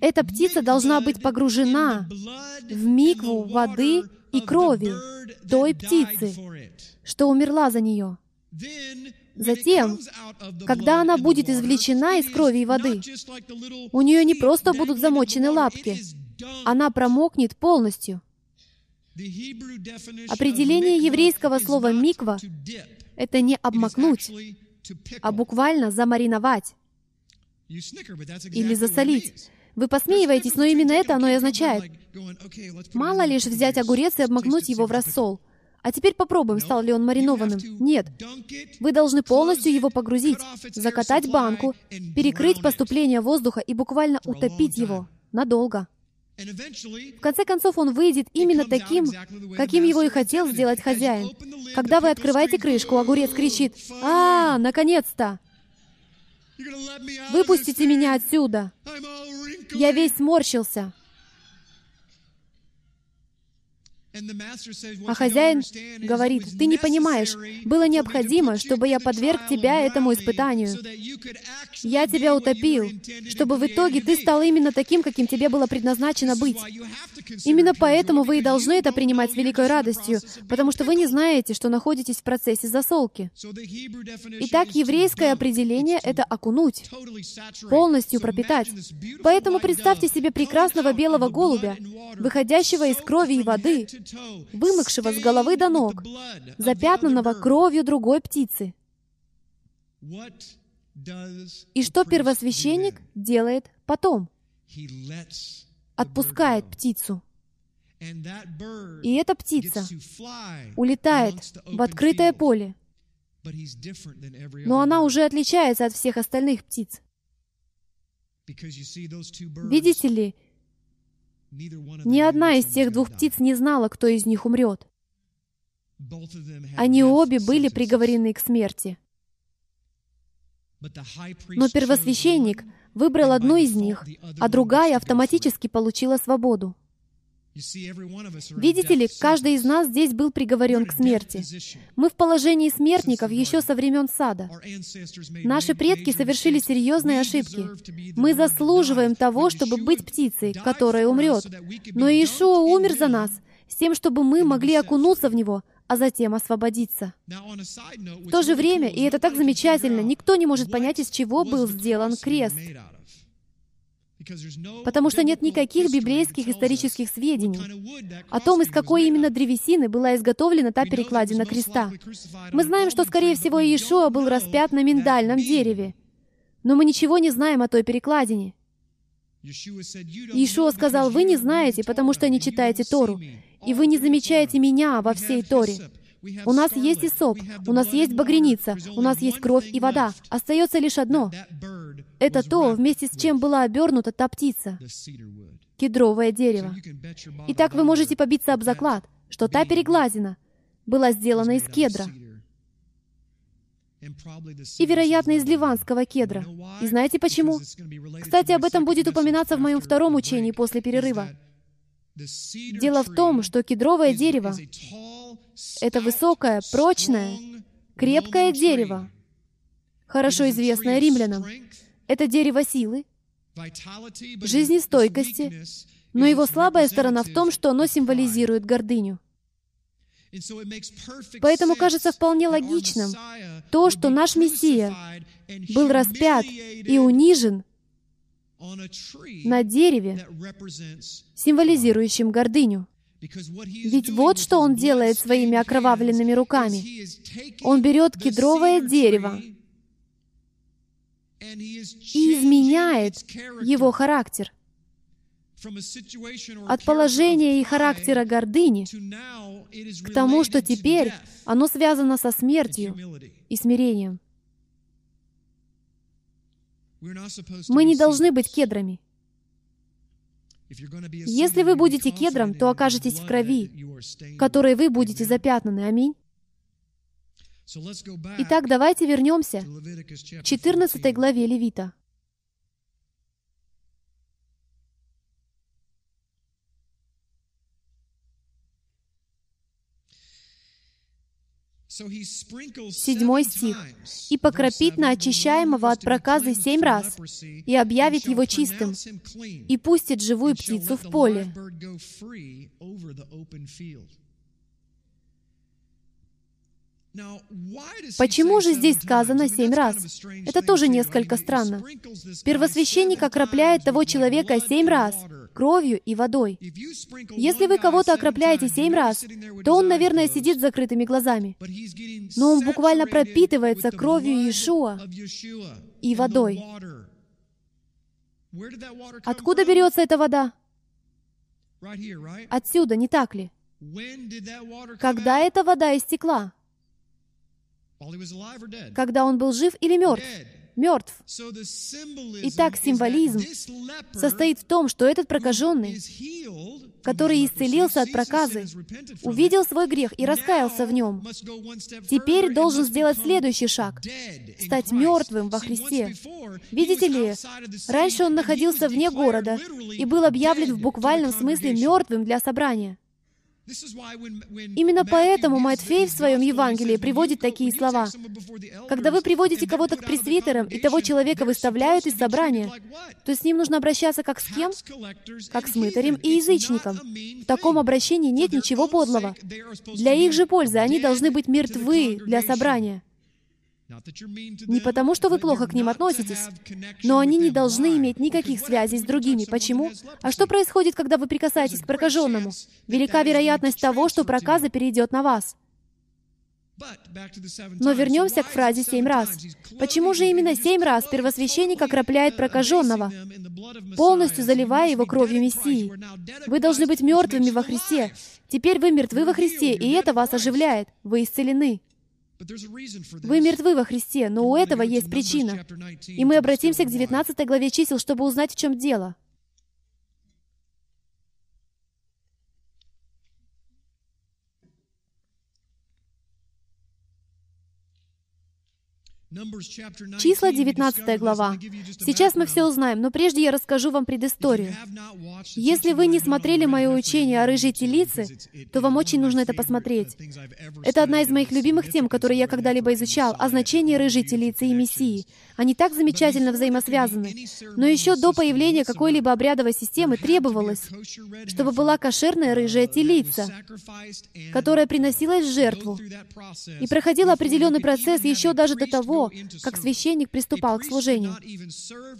Эта птица должна быть погружена в микву воды и крови той птицы, что умерла за нее. Затем, когда она будет извлечена из крови и воды, у нее не просто будут замочены лапки, она промокнет полностью. Определение еврейского слова «миква» — это не обмакнуть, а буквально замариновать или засолить. Вы посмеиваетесь, но именно это оно и означает. Мало лишь взять огурец и обмакнуть его в рассол. А теперь попробуем, стал ли он маринованным. Нет. Вы должны полностью его погрузить, закатать банку, перекрыть поступление воздуха и буквально утопить его надолго. В конце концов, он выйдет именно таким, каким его и хотел сделать хозяин. Когда вы открываете крышку, огурец кричит «А, наконец-то!» «Выпустите меня отсюда!» Я весь сморщился. А хозяин говорит, ты не понимаешь, было необходимо, чтобы я подверг тебя этому испытанию. Я тебя утопил, чтобы в итоге ты стал именно таким, каким тебе было предназначено быть. Именно поэтому вы и должны это принимать с великой радостью, потому что вы не знаете, что находитесь в процессе засолки. Итак, еврейское определение — это окунуть, полностью пропитать. Поэтому представьте себе прекрасного белого голубя, выходящего из крови и воды, вымокшего с головы до ног, запятнанного кровью другой птицы. И что первосвященник делает потом? Отпускает птицу. И эта птица улетает в открытое поле. Но она уже отличается от всех остальных птиц. Видите ли, ни одна из тех двух птиц не знала, кто из них умрет. Они обе были приговорены к смерти. Но первосвященник выбрал одну из них, а другая автоматически получила свободу. Видите ли, каждый из нас здесь был приговорен к смерти. Мы в положении смертников еще со времен сада. Наши предки совершили серьезные ошибки. Мы заслуживаем того, чтобы быть птицей, которая умрет. Но Иешуа умер за нас, с тем, чтобы мы могли окунуться в него, а затем освободиться. В то же время, и это так замечательно, никто не может понять, из чего был сделан крест. Потому что нет никаких библейских исторических сведений о том, из какой именно древесины была изготовлена та перекладина креста. Мы знаем, что, скорее всего, Иешуа был распят на миндальном дереве. Но мы ничего не знаем о той перекладине. Иешуа сказал, «Вы не знаете, потому что не читаете Тору, и вы не замечаете меня во всей Торе». У нас есть и сок, у нас есть багряница, у нас есть кровь и вода. Остается лишь одно. Это то, вместе с чем была обернута та птица. Кедровое дерево. Итак, вы можете побиться об заклад, что та переглазина была сделана из кедра. И, вероятно, из ливанского кедра. И знаете почему? Кстати, об этом будет упоминаться в моем втором учении после перерыва. Дело в том, что кедровое дерево — это высокое, прочное, крепкое дерево, хорошо известное римлянам. Это дерево силы, жизнестойкости, но его слабая сторона в том, что оно символизирует гордыню. Поэтому кажется вполне логичным то, что наш Мессия был распят и унижен на дереве, символизирующем гордыню. Ведь вот что он делает своими окровавленными руками. Он берет кедровое дерево и изменяет его характер. От положения и характера гордыни к тому, что теперь оно связано со смертью и смирением. Мы не должны быть кедрами. Если вы будете кедром, то окажетесь в крови, которой вы будете запятнаны. Аминь. Итак, давайте вернемся к 14 главе Левита. Седьмой стих. «И покропит на очищаемого от проказы семь раз, и объявит его чистым, и пустит живую птицу в поле». Почему же здесь сказано семь раз? Это тоже несколько странно. Первосвященник окропляет того человека семь раз кровью и водой. Если вы кого-то окропляете семь раз, то он, наверное, сидит с закрытыми глазами. Но он буквально пропитывается кровью Иешуа и водой. Откуда берется эта вода? Отсюда, не так ли? Когда эта вода истекла? Когда он был жив или мертв? Мертв. Итак, символизм состоит в том, что этот прокаженный, который исцелился от проказы, увидел свой грех и раскаялся в нем. Теперь должен сделать следующий шаг — стать мертвым во Христе. Видите ли, раньше он находился вне города и был объявлен в буквальном смысле мертвым для собрания. Именно поэтому Матфей в своем Евангелии приводит такие слова. Когда вы приводите кого-то к пресвитерам, и того человека выставляют из собрания, то с ним нужно обращаться как с кем? Как с мытарем и язычником. В таком обращении нет ничего подлого. Для их же пользы они должны быть мертвы для собрания. Не потому, что вы плохо к ним относитесь, но они не должны иметь никаких связей с другими. Почему? А что происходит, когда вы прикасаетесь к прокаженному? Велика вероятность того, что проказа перейдет на вас. Но вернемся к фразе «семь раз». Почему же именно семь раз первосвященник окропляет прокаженного, полностью заливая его кровью Мессии? Вы должны быть мертвыми во Христе. Теперь вы мертвы во Христе, и это вас оживляет. Вы исцелены. Вы мертвы во Христе, но у этого есть причина. И мы обратимся к 19 главе чисел, чтобы узнать, в чем дело. Числа 19 глава. Сейчас мы все узнаем, но прежде я расскажу вам предысторию. Если вы не смотрели мое учение о рыжей телице, то вам очень нужно это посмотреть. Это одна из моих любимых тем, которые я когда-либо изучал, о значении рыжей телицы и Мессии. Они так замечательно взаимосвязаны. Но еще до появления какой-либо обрядовой системы требовалось, чтобы была кошерная рыжая телица, которая приносилась в жертву и проходила определенный процесс еще даже до того, как священник приступал к служению.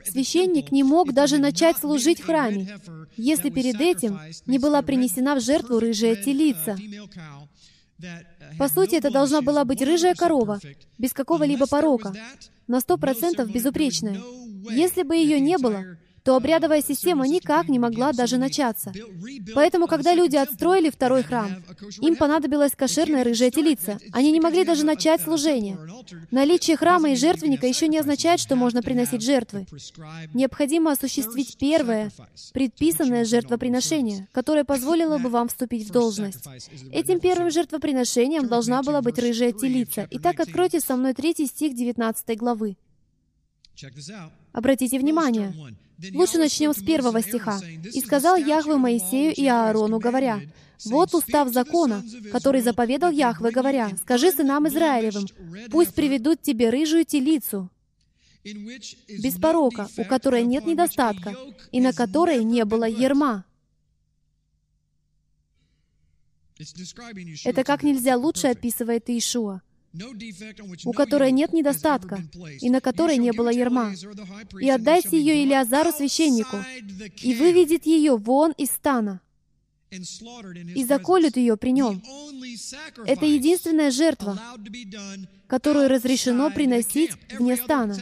Священник не мог даже начать служить в храме, если перед этим не была принесена в жертву рыжая телица. По сути, это должна была быть рыжая корова, без какого-либо порока, на сто процентов безупречная. Если бы ее не было, то обрядовая система никак не могла даже начаться. Поэтому, когда люди отстроили второй храм, им понадобилась кошерная рыжая телица. Они не могли даже начать служение. Наличие храма и жертвенника еще не означает, что можно приносить жертвы. Необходимо осуществить первое, предписанное жертвоприношение, которое позволило бы вам вступить в должность. Этим первым жертвоприношением должна была быть рыжая телица. Итак, откройте со мной третий стих 19 главы. Обратите внимание. Лучше начнем с первого стиха. «И сказал Яхве Моисею и Аарону, говоря, «Вот устав закона, который заповедал Яхве, говоря, «Скажи сынам Израилевым, пусть приведут тебе рыжую телицу, без порока, у которой нет недостатка, и на которой не было ерма». Это как нельзя лучше описывает Иешуа у которой нет недостатка, и на которой не было ерма. И отдайте ее Илиазару священнику, и выведет ее вон из стана, и заколют ее при нем. Это единственная жертва, которую разрешено приносить вне стана.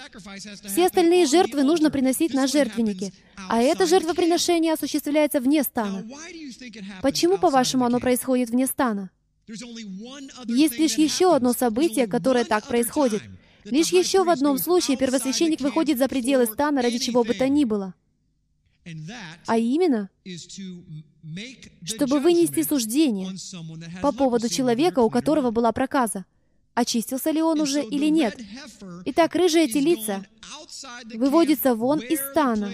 Все остальные жертвы нужно приносить на жертвеннике, а это жертвоприношение осуществляется вне стана. Почему, по-вашему, оно происходит вне стана? Есть лишь еще одно событие, которое так происходит. Лишь еще в одном случае первосвященник выходит за пределы стана ради чего бы то ни было. А именно, чтобы вынести суждение по поводу человека, у которого была проказа. Очистился ли он уже или нет? Итак, рыжая телица выводится вон из стана,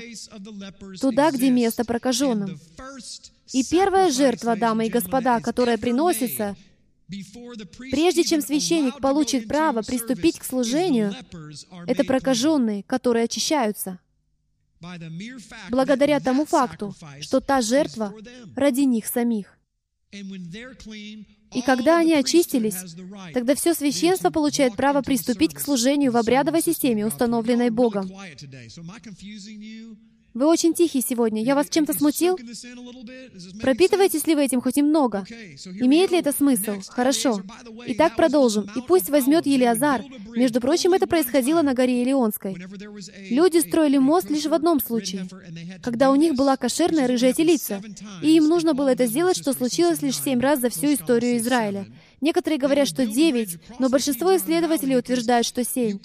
туда, где место прокаженным. И первая жертва, дамы и господа, которая приносится, прежде чем священник получит право приступить к служению, это прокаженные, которые очищаются. Благодаря тому факту, что та жертва ради них самих. И когда они очистились, тогда все священство получает право приступить к служению в обрядовой системе, установленной Богом. Вы очень тихий сегодня. Я вас чем-то смутил? Пропитываетесь ли вы этим хоть немного? Имеет ли это смысл? Хорошо. Итак, продолжим. И пусть возьмет Елиазар. Между прочим, это происходило на горе Елеонской. Люди строили мост лишь в одном случае, когда у них была кошерная рыжая телица. И им нужно было это сделать, что случилось лишь семь раз за всю историю Израиля. Некоторые говорят, что девять, но большинство исследователей утверждают, что семь.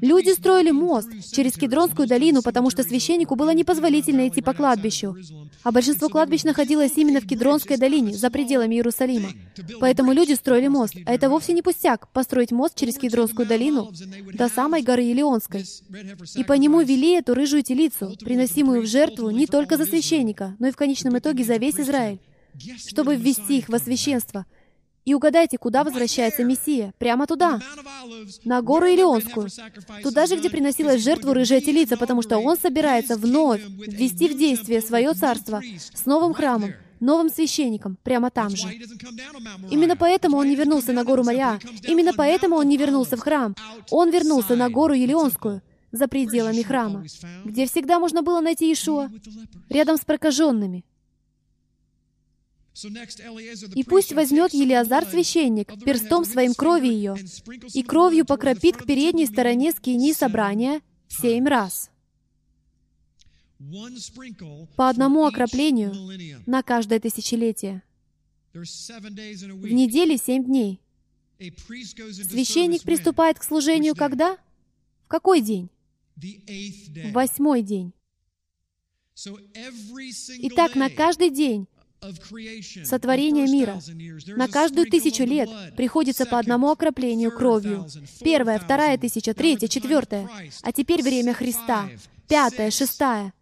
Люди строили мост через Кедронскую долину, потому что священнику было непозволительно идти по кладбищу. А большинство кладбищ находилось именно в Кедронской долине, за пределами Иерусалима. Поэтому люди строили мост. А это вовсе не пустяк, построить мост через Кедронскую долину до самой горы Елеонской. И по нему вели эту рыжую телицу, приносимую в жертву не только за священника, но и в конечном итоге за весь Израиль, чтобы ввести их во священство — и угадайте, куда возвращается Мессия? Прямо туда, на гору Илионскую. Туда же, где приносилась жертву рыжая телица, потому что он собирается вновь ввести в действие свое царство с новым храмом, новым священником, прямо там же. Именно поэтому он не вернулся на гору Мария. Именно поэтому он не вернулся в храм. Он вернулся на гору Елеонскую, за пределами храма, где всегда можно было найти Ишуа, рядом с прокаженными, и пусть возьмет Елиазар священник перстом своим крови ее, и кровью покропит к передней стороне скини собрания семь раз. По одному окроплению на каждое тысячелетие. В неделе семь дней. Священник приступает к служению когда? В какой день? В восьмой день. Итак, на каждый день сотворения мира. На каждую тысячу лет приходится по одному окроплению кровью. Первая, вторая тысяча, третья, четвертая. А теперь время Христа. Пятая, шестая.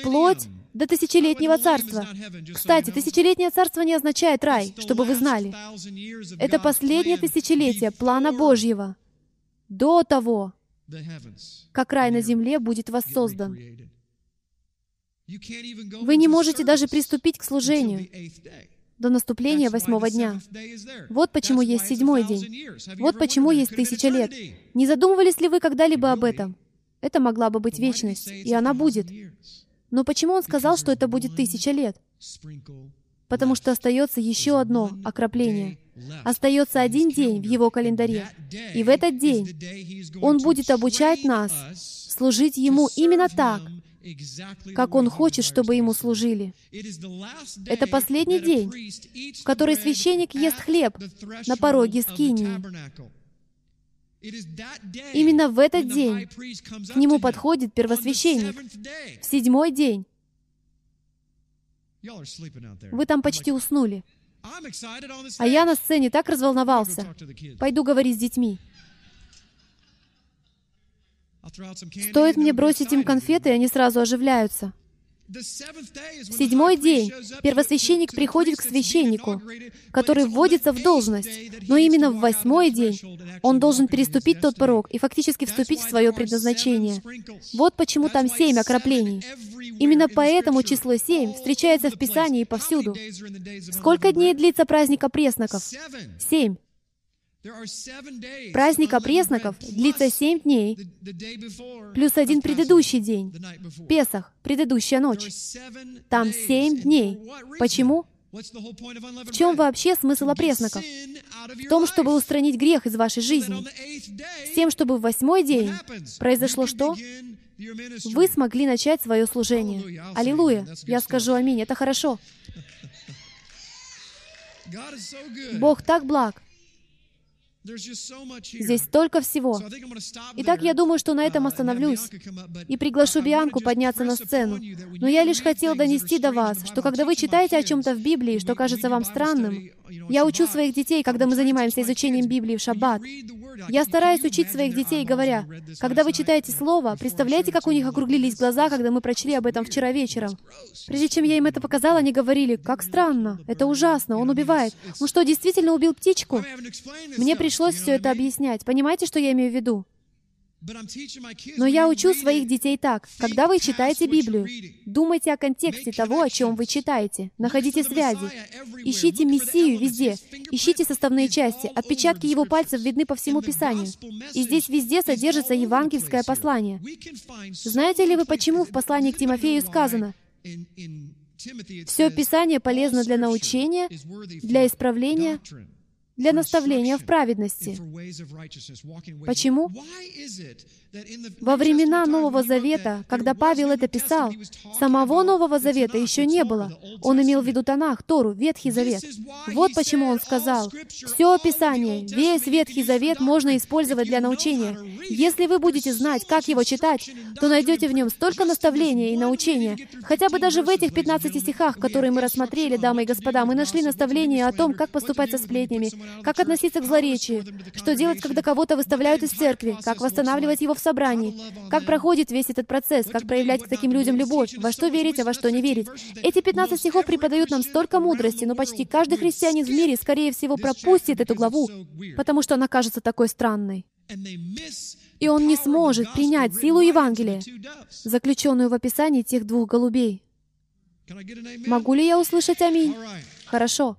Вплоть до тысячелетнего царства. Кстати, тысячелетнее царство не означает рай, чтобы вы знали. Это последнее тысячелетие плана Божьего. До того, как рай на земле будет воссоздан. Вы не можете даже приступить к служению до наступления восьмого дня. Вот почему есть седьмой день. Вот почему есть тысяча лет. Не задумывались ли вы когда-либо об этом? Это могла бы быть вечность, и она будет. Но почему он сказал, что это будет тысяча лет? Потому что остается еще одно окропление. Остается один день в его календаре. И в этот день он будет обучать нас служить ему именно так, как Он хочет, чтобы Ему служили. Это последний день, в который священник ест хлеб на пороге скинии. Именно в этот день к нему подходит первосвященник. В седьмой день. Вы там почти уснули. А я на сцене так разволновался. Пойду говорить с детьми. Стоит мне бросить им конфеты, и они сразу оживляются. В седьмой день первосвященник приходит к священнику, который вводится в должность, но именно в восьмой день он должен переступить тот порог и фактически вступить в свое предназначение. Вот почему там семь окроплений. Именно поэтому число семь встречается в Писании повсюду. Сколько дней длится праздник опресноков? Семь. Праздник опресноков длится семь дней, плюс один предыдущий день, Песах, предыдущая ночь. Там семь дней. Почему? В чем вообще смысл опресноков? В том, чтобы устранить грех из вашей жизни. С тем, чтобы в восьмой день произошло что? Вы смогли начать свое служение. Аллилуйя! Я скажу аминь. Это хорошо. Бог так благ. Здесь столько всего. Итак, я думаю, что на этом uh, остановлюсь и приглашу Бианку подняться на сцену. Но я лишь хотел донести до вас, что когда вы читаете о чем-то в Библии, что кажется вам странным, я учу своих детей, когда мы занимаемся изучением Библии в шаббат. Я стараюсь учить своих детей, говоря, когда вы читаете Слово, представляете, как у них округлились глаза, когда мы прочли об этом вчера вечером. Прежде чем я им это показала, они говорили, как странно, это ужасно, он убивает. Он что, действительно убил птичку? Мне пришлось все это объяснять. Понимаете, что я имею в виду? Но я учу своих детей так. Когда вы читаете Библию, думайте о контексте того, о чем вы читаете. Находите связи. Ищите Мессию везде. Ищите составные части. Отпечатки его пальцев видны по всему Писанию. И здесь везде содержится евангельское послание. Знаете ли вы, почему в послании к Тимофею сказано, «Все Писание полезно для научения, для исправления, для наставления в праведности. Почему? Во времена Нового Завета, когда Павел это писал, самого Нового Завета еще не было. Он имел в виду Танах, Тору, Ветхий Завет. Вот почему он сказал, «Все Писание, весь Ветхий Завет можно использовать для научения. Если вы будете знать, как его читать, то найдете в нем столько наставления и научения. Хотя бы даже в этих 15 стихах, которые мы рассмотрели, дамы и господа, мы нашли наставления о том, как поступать со сплетнями, как относиться к злоречию, что делать, когда кого-то выставляют из церкви, как восстанавливать его в собрании, как проходит весь этот процесс, как проявлять к таким людям любовь, во что верить, а во что не верить. Эти 15 стихов преподают нам столько мудрости, но почти каждый христианин в мире, скорее всего, пропустит эту главу, потому что она кажется такой странной. И он не сможет принять силу Евангелия, заключенную в описании тех двух голубей. Могу ли я услышать аминь? Хорошо.